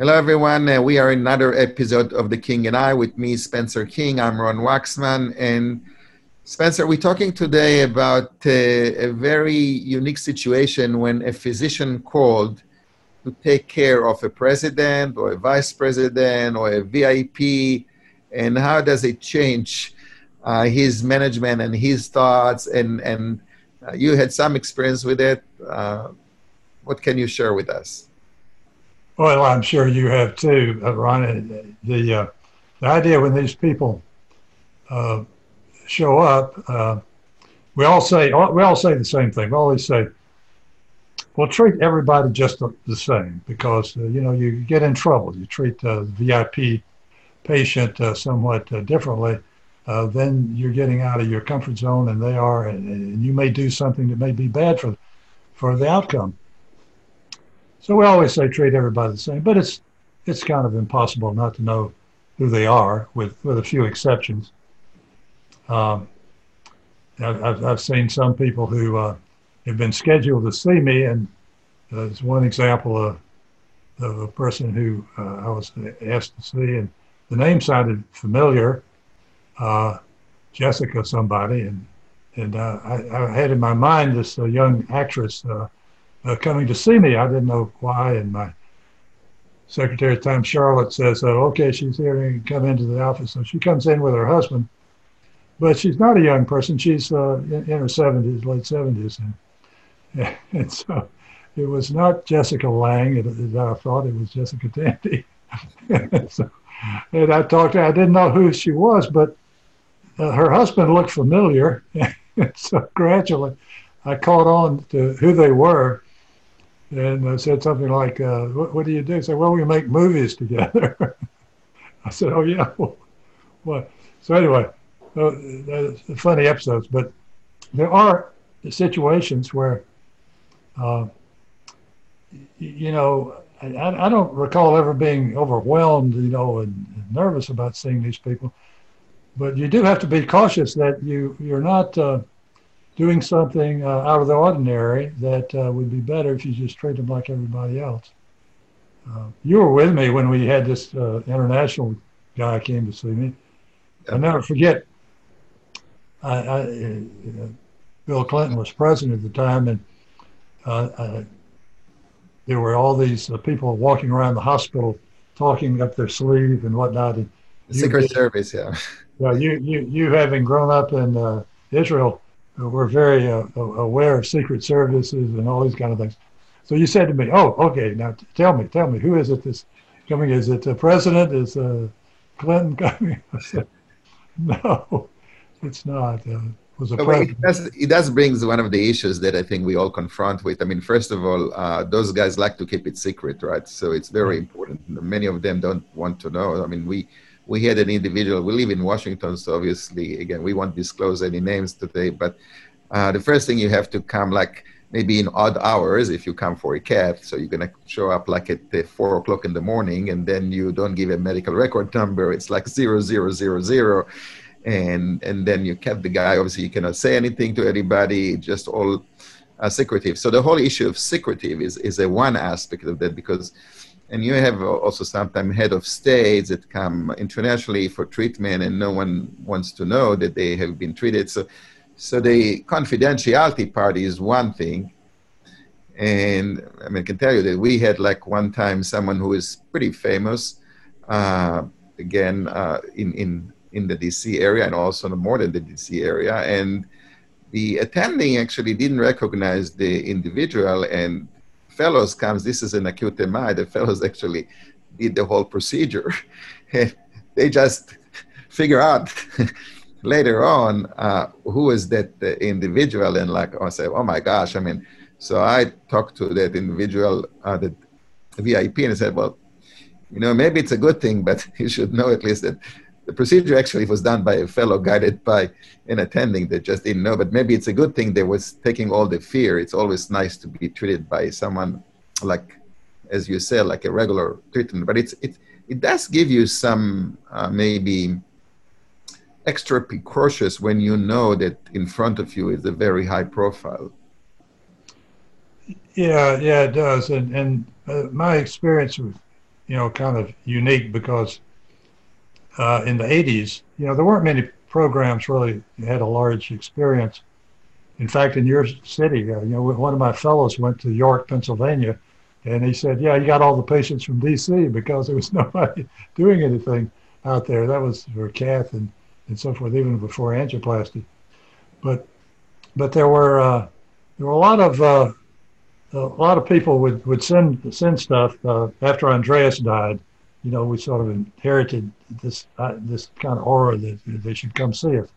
Hello, everyone. Uh, we are in another episode of The King and I with me, Spencer King. I'm Ron Waxman. And Spencer, we're talking today about uh, a very unique situation when a physician called to take care of a president or a vice president or a VIP, and how does it change uh, his management and his thoughts? And, and uh, you had some experience with it. Uh, what can you share with us? Well, I'm sure you have too, uh, Ron. The uh, the idea when these people uh, show up, uh, we all say we all say the same thing. We always say, "Well, treat everybody just the same," because uh, you know you get in trouble. You treat the VIP patient uh, somewhat differently. then you're getting out of your comfort zone, and they are, and, and you may do something that may be bad for for the outcome. So we always say treat everybody the same, but it's it's kind of impossible not to know who they are, with with a few exceptions. Um, I've, I've seen some people who uh, have been scheduled to see me, and there's one example of, of a person who uh, I was asked to see, and the name sounded familiar, uh, Jessica somebody, and and uh, I, I, had in my mind this uh, young actress uh, coming to see me. I didn't know why, and my secretary at the time, Charlotte, says, uh, "Okay, she's here and come into the office." So she comes in with her husband, but she's not a young person. She's uh, in, in, her seventies, late seventies, and, and so it was not Jessica Lange. It, I thought it was Jessica Tandy. so, and I talked to her. I didn't know who she was, but uh, her husband looked familiar. so gradually, I caught on to who they were and I said something like, uh, what, what, do you do?" He said, "Well, we make movies together." I said, "Oh yeah, what?" So anyway, uh, funny episodes, but there are situations where, uh, you know, I, I, don't recall ever being overwhelmed, you know, and, and, nervous about seeing these people, but you do have to be cautious that you you're not uh, doing something uh, out of the ordinary that uh, would be better if you just treat them like everybody else. Uh, you were with me when we had this uh, international guy came to see me. I'll never forget. I, I uh, Bill Clinton was president at the time, and uh, there were all these people walking around the hospital talking up their sleeve and whatnot. And the Secret Service, yeah. Yeah, you, you, you having grown up in Israel, we're very uh, aware of secret services and all these kind of things. So you said to me, "Oh, okay. Now tell me, tell me, who is it that's coming? Is it the president? Is uh, Clinton coming?" Said, "No, it's not." Uh, was a it, does, it does brings one of the issues that I think we all confront with. I mean, first of all, uh, those guys like to keep it secret, right? So it's very important. Many of them don't want to know. I mean, we we had an individual, we live in Washington, so obviously, again, we won't disclose any names today, but uh, the first thing you have to come like maybe in odd hours if you come for a cath. So you're going to show up like at uh, four o'clock in the morning and then you don't give a medical record number. It's like zero, zero, zero, zero. And, and then you kept the guy. Obviously, you cannot say anything to anybody, just all uh, secretive. So the whole issue of secretive is, is a one aspect of that because and you have also sometimes head of states that come internationally for treatment and no one wants to know that they have been treated. So so the confidentiality part is one thing. And i mean i can tell you that we had like one time someone who is pretty famous uh, again uh, in in in the dc area and also more than the dc area. And the attending actually didn't recognize the individual and fellows comes, this is an acute MI, the fellows actually did the whole procedure. they just figure out later on uh, who is that individual and like I say, oh my gosh, I mean, so I talked to that individual, uh, the VIP, and I said, well, you know, maybe it's a good thing, but you should know at least that the procedure actually was done by a fellow guided by an attending that just didn't know. But maybe it's a good thing they was taking all the fear. It's always nice to be treated by someone like, as you said, like a regular treatment. But it's it it does give you some uh, maybe extra precautious when you know that in front of you is a very high profile. Yeah, yeah, it does. And and uh, my experience was, you know, kind of unique because uh, in the 80s, you know, there weren't many programs really had a large experience. In fact, in your city, uh, you know, one of my fellows went to York, Pennsylvania, and he said, "Yeah, you got all the patients from D.C. because there was nobody doing anything out there. That was for cath and, and so forth, even before angioplasty. But but there were uh, there were a lot of uh, a lot of people would, would send send stuff uh, after Andreas died. You know, we sort of inherited this uh, this kind of aura that they should come see us,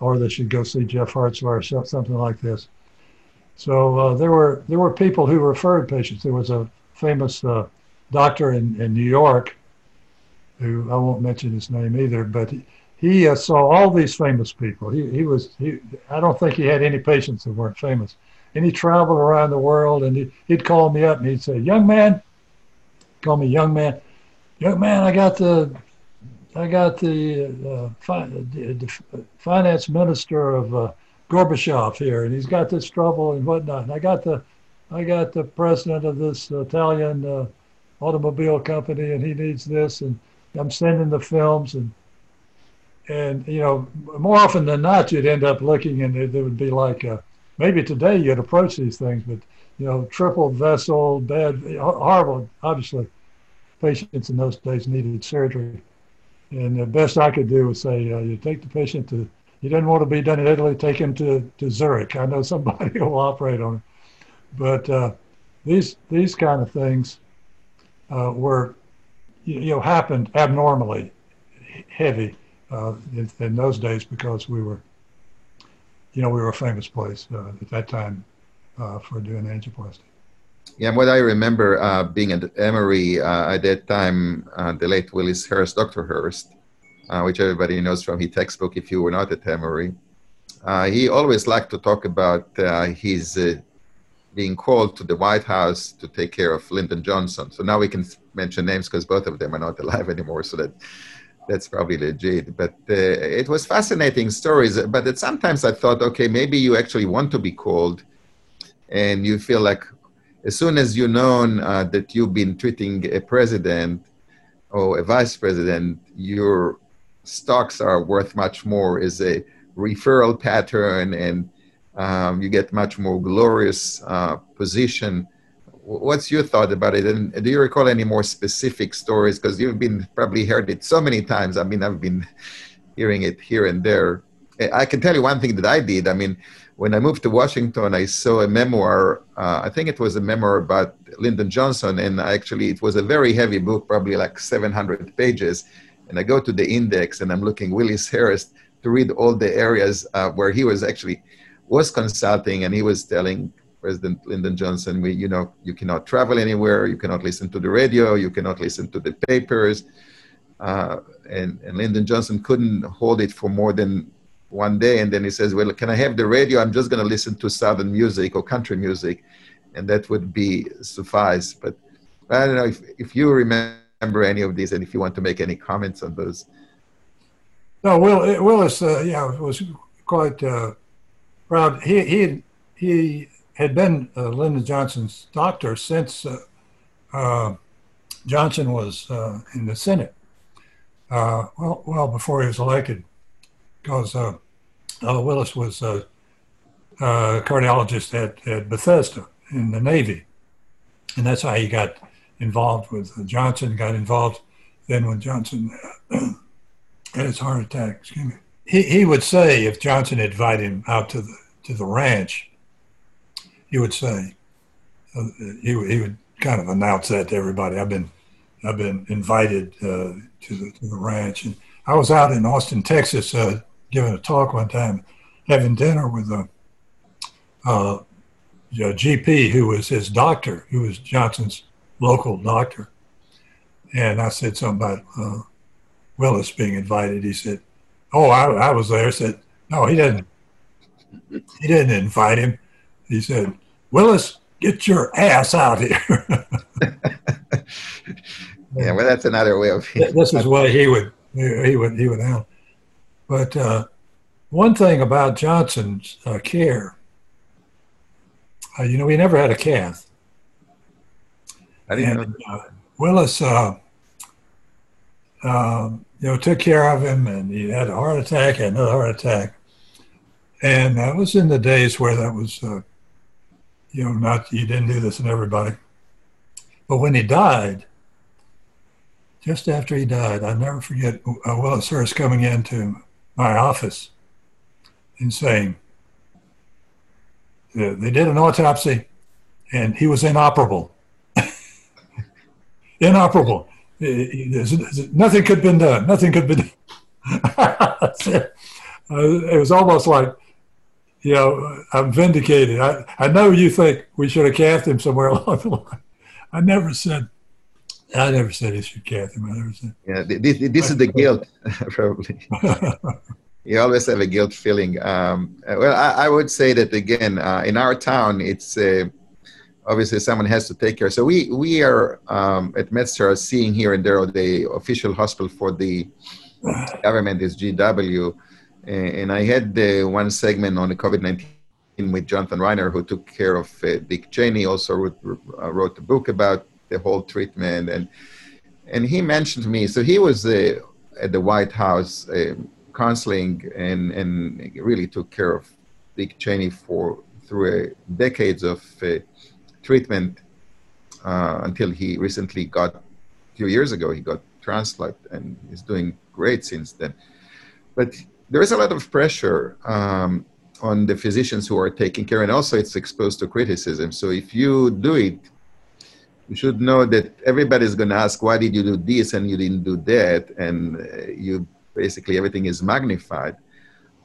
or they should go see Jeff Hartzler or something like this. So uh, there were there were people who referred patients. There was a famous uh, doctor in, in New York, who I won't mention his name either, but he, he uh, saw all these famous people. He he was he. I don't think he had any patients that weren't famous and he traveled around the world and he, would call me up and he'd say, young man, call me young man, young man, I got the, I got the, uh, fi- the, finance minister of uh, Gorbachev here, and he's got this trouble and whatnot. And I got the, I got the president of this Italian uh, automobile company, and he needs this, and I'm sending the films, and and you know, more often than not, you'd end up looking, and it, there would be like a, maybe today you'd approach these things, but you know, triple vessel, bad, horrible. Obviously, patients in those days needed surgery, and the best I could do was say, uh, you take the patient to. You didn't want to be done in Italy. Take him to, to Zurich. I know somebody who'll operate on it, but uh, these these kind of things uh, were, you know, happened abnormally heavy uh, in, in those days because we were you know, we were a famous place uh, at that time uh, for doing angioplasty. Yeah, what I remember uh, being at Emory uh, at that time, uh, the late Willis Hurst, Dr. Hurst, uh, which everybody knows from his textbook if you were not at Emory, he always liked to talk about his being called to the White House to take care of Lyndon Johnson. So now we can mention names because both of them are not alive anymore. So that that's probably legit. But uh, it was fascinating stories. But sometimes I thought, okay, maybe you actually want to be called, and you feel like as soon as you know uh, that you've been treating a president or a vice president, your stocks are worth much more as a referral pattern, and um, you get much more glorious uh, position. What's your thought about it? And do you recall any more specific stories? Because you've been probably heard it so many times. I mean i've been hearing it here and there. I can tell you one thing that i did. I mean when i moved to washington i saw a memoir uh, i think it was a memoir about lyndon johnson and actually it was a very heavy book probably like 700 pages and i go to the index and i'm looking willis hurst to read all the areas uh, where he was actually was consulting and he was telling President Lyndon Johnson, we, you know, you cannot travel anywhere, you cannot listen to the radio, you cannot listen to the papers. Uh, and, and Lyndon Johnson couldn't hold it for more than one day. And then he says, well, can I have the radio? I'm just going to listen to Southern music or country music. And that would be suffice. But I don't know if, if you remember any of these and if you want to make any comments on those. No, Will, Willis, uh, yeah, was quite uh, proud. He, he, he had been uh, Lyndon Johnson's doctor since uh, uh, Johnson was uh, in the Senate. Well, well before he was elected, because uh, Willis was a cardiologist at, at Bethesda in the Navy, and that's how he got involved with Johnson. Got involved then when Johnson had his heart attack. Excuse me. He he would say if Johnson invited him out to the to the ranch he would say, uh, he, he would kind of announce that to everybody. I've been, I've been invited uh, to, the, to the ranch. And I was out in Austin, Texas, uh, giving a talk one time, having dinner with a, uh, a GP who was his doctor, who was Johnson's local doctor. And I said something about uh, Willis being invited. He said, "Oh, I, I was there." I said, "No, he didn't. He didn't invite him he said, Willis, get your ass out here. yeah, well, that's another way of. this is what he would he would he would handle. But uh, one thing about Johnson's uh, care, uh, you know, he never had a cath. I didn't and, know. Uh, Willis, uh, uh, you know, took care of him, and he had a heart attack, had another heart attack, and that was in the days where that was, uh, you know, not you didn't do this in everybody. But when he died, just after he died, I never forget uh, Willis Hurst coming into my office and saying, they did an autopsy and he was inoperable. inoperable. Eh, nothing could have been done. Nothing could be done. it was almost like, you know, I'm vindicated. I, I know you think we should have cast him somewhere along the line. I never said, I never said he should cast him. I never said. Yeah, this, this is the guilt, probably. You always have a guilt feeling. Um, well, I, I, would say that again, uh, in our town, it's uh, obviously someone has to take care. So we we are um, at MedStar seeing here and there the official hospital for the government is GW, and I had the one segment on the COVID nineteen with Jonathan Reiner, who took care of uh, Dick Cheney, also wrote, uh, wrote a book about the whole treatment, and and he mentioned to me. So he was uh, at the White House uh, counseling and, and really took care of Dick Cheney for through decades of uh, treatment uh, until he recently got a few years ago he got transplant and is doing great since then. But there is a lot of pressure um, on the physicians who are taking care, and also it's exposed to criticism. So if you do it, you should know that everybody's going to ask, "Why did you do this and you didn't do that?" And uh, you basically everything is magnified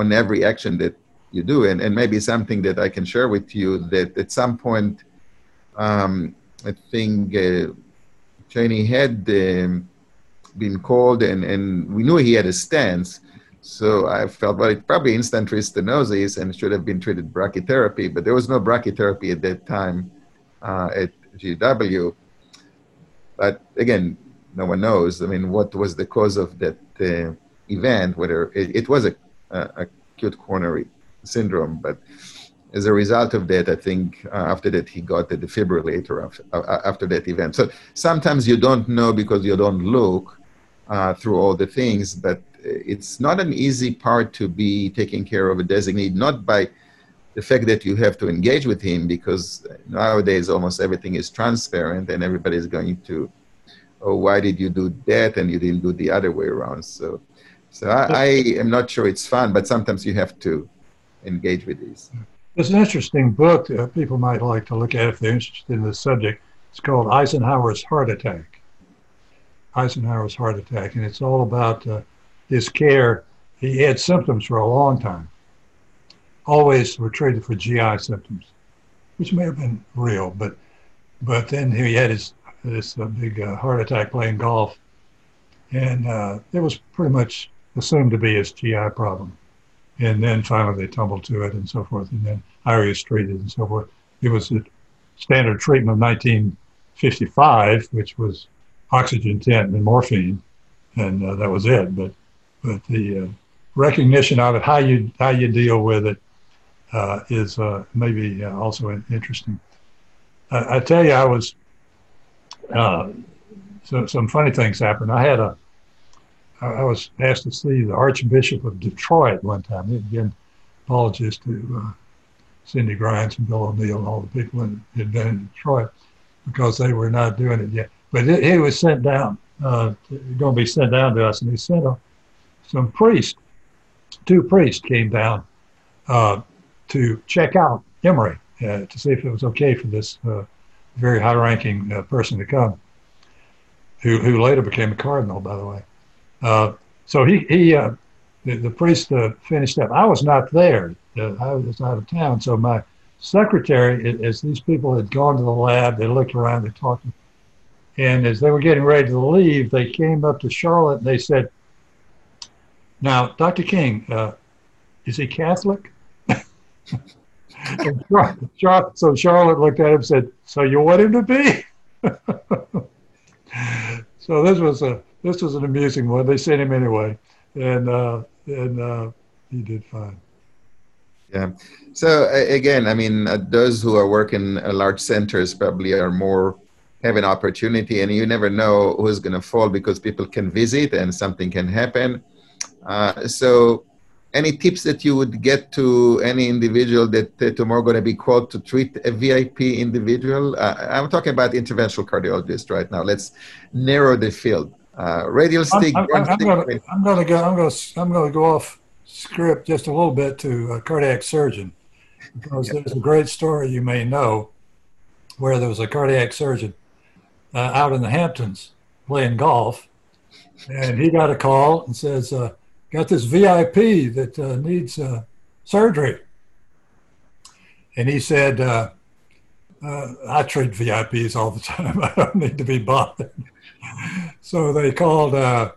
on every action that you do. And, and maybe something that I can share with you that at some point, um, I think uh, Cheney had um, been called and, and we knew he had a stents. So I felt, well, it's probably in-stent restenosis and should have been treated brachytherapy, but there was no brachytherapy at that time uh, at GW. But again, no one knows. I mean, what was the cause of that uh, event, whether it, it was a, a, acute coronary syndrome, but as a result of that, I think uh, after that he got the defibrillator after, uh, after that event. So sometimes you don't know because you don't look uh, through all the things, but it's not an easy part to be taking care of a designee, not by the fact that you have to engage with him because nowadays almost everything is transparent and everybody is going to, oh, why did you do that and you didn't do the other way around? So so I, I, am not sure it's fun, but sometimes you have to engage with these. It's an interesting book that people might like to look at if they're interested in this subject. It's called Eisenhower's Heart Attack. Eisenhower's Heart Attack, and it's all about uh, his care. He had symptoms for a long time. Always were treated for GI symptoms, which may have been real, but but then he had his this uh, big uh, heart attack playing golf, and uh, it was pretty much assumed to be his GI problem. And then finally they tumbled to it and so forth. And then Irie was treated and so forth. It was a standard treatment of 1955, which was oxygen tent and morphine. And uh, that was it. But, but the uh, recognition of it, how you, how you deal with it, uh, is uh, maybe uh, also interesting. I, I, tell you, I was, uh, so, some funny things happened. I had a, I was asked to see the Archbishop of Detroit one time. Again, apologies to uh, Cindy Grines and Bill O'Neill and all the people that had been in Detroit because they were not doing it yet. But he was sent down, uh, going to be sent down to us, and he sent a, some priests, two priests came down uh, to check out Emory uh, to see if it was okay for this uh, very high-ranking uh, person to come, who who later became a cardinal, by the way. Uh, so he, he uh, the, the, priest uh, finished up. I was not there. Uh, I was out of town. So my secretary, as these people had gone to the lab, they looked around, they talked. And as they were getting ready to leave, they came up to Charlotte and they said, now, Dr. King, uh, is he Catholic? so Charlotte looked at him and said, so you want him to be? so this was a this was an amusing one. They sent him anyway, and uh, and uh, he did fine. Yeah. So again, I mean, uh, those who are working large centers probably are more have an opportunity, and you never know who's going to fall because people can visit and something can happen. Uh, so, any tips that you would get to any individual that uh, tomorrow going to be called to treat a VIP individual? Uh, I'm talking about interventional cardiologist right now. Let's narrow the field. Uh, radial stick. I'm, I'm, I'm going to I'm going to go. I'm going to I'm going to go off script just a little bit to a cardiac surgeon because yeah. there's a great story you may know where there was a cardiac surgeon uh, out in the Hamptons playing golf, and he got a call and says, uh, "Got this VIP that uh, needs uh, surgery," and he said. Uh, uh, I treat VIPs all the time. I don't need to be bothered. So they called uh,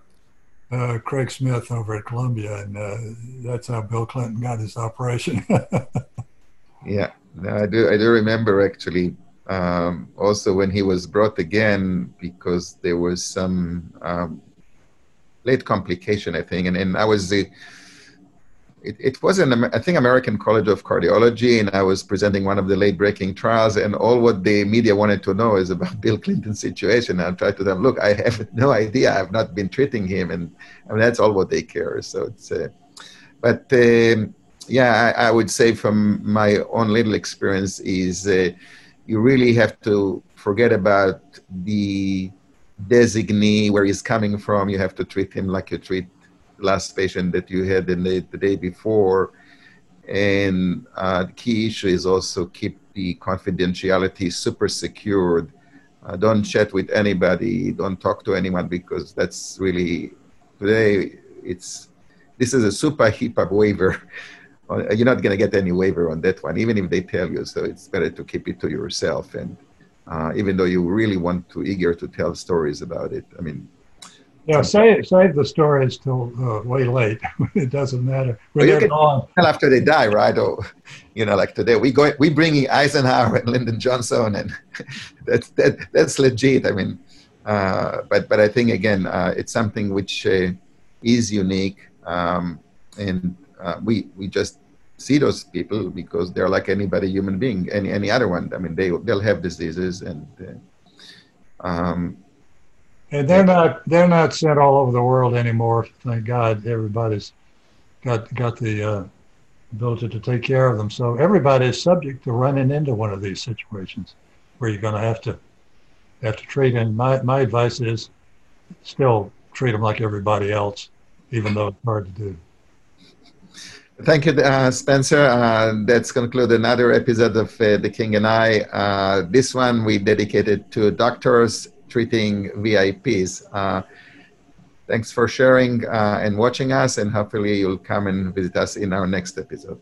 uh, Craig Smith over at Columbia, and uh, that's how Bill Clinton got his operation. yeah, I do. I do remember actually um, also when he was brought again because there was some um, late complication, I think, and, and I was the it, it was an I think American College of Cardiology, and I was presenting one of the late breaking trials, and all what the media wanted to know is about Bill Clinton's situation. And I tried to them, look, I have no idea. I've not been treating him, and I mean, that's all what they care. So it's, uh, but um, yeah, I, I, would say from my own little experience is uh, you really have to forget about the designee where he's coming from. You have to treat him like you treat last patient that you had the, the day before. And uh, the key issue is also keep the confidentiality super secured. Uh, don't chat with anybody. Don't talk to anyone because that's really today. It's this is a super HIPAA waiver. Uh, you're not going to get any waiver on that one, even if they tell you. So it's better to keep it to yourself. And uh, even though you really want to eager to tell stories about it, I mean, yeah, save save the stories till uh, way late. it doesn't matter. Well, they're gone. after they die, right? Or you know, like today, we go we bringing Eisenhower and Lyndon Johnson, and that's that that's legit. I mean, uh, but but I think again, uh, it's something which uh, is unique, um, and uh, we we just see those people because they're like anybody human being, any any other one. I mean, they they'll have diseases and. Uh, um, and they're not they're not sent all over the world anymore. Thank God, everybody's got got the uh, ability to take care of them. So everybody is subject to running into one of these situations where you're going to have to have to treat. And my my advice is still treat them like everybody else, even though it's hard to do. Thank you, uh, Spencer. Uh, that's conclude another episode of uh, The King and I. Uh, this one we dedicated to doctors treating VIPs. Uh, thanks for sharing uh, and watching us, and hopefully you'll come and visit us in our next episode.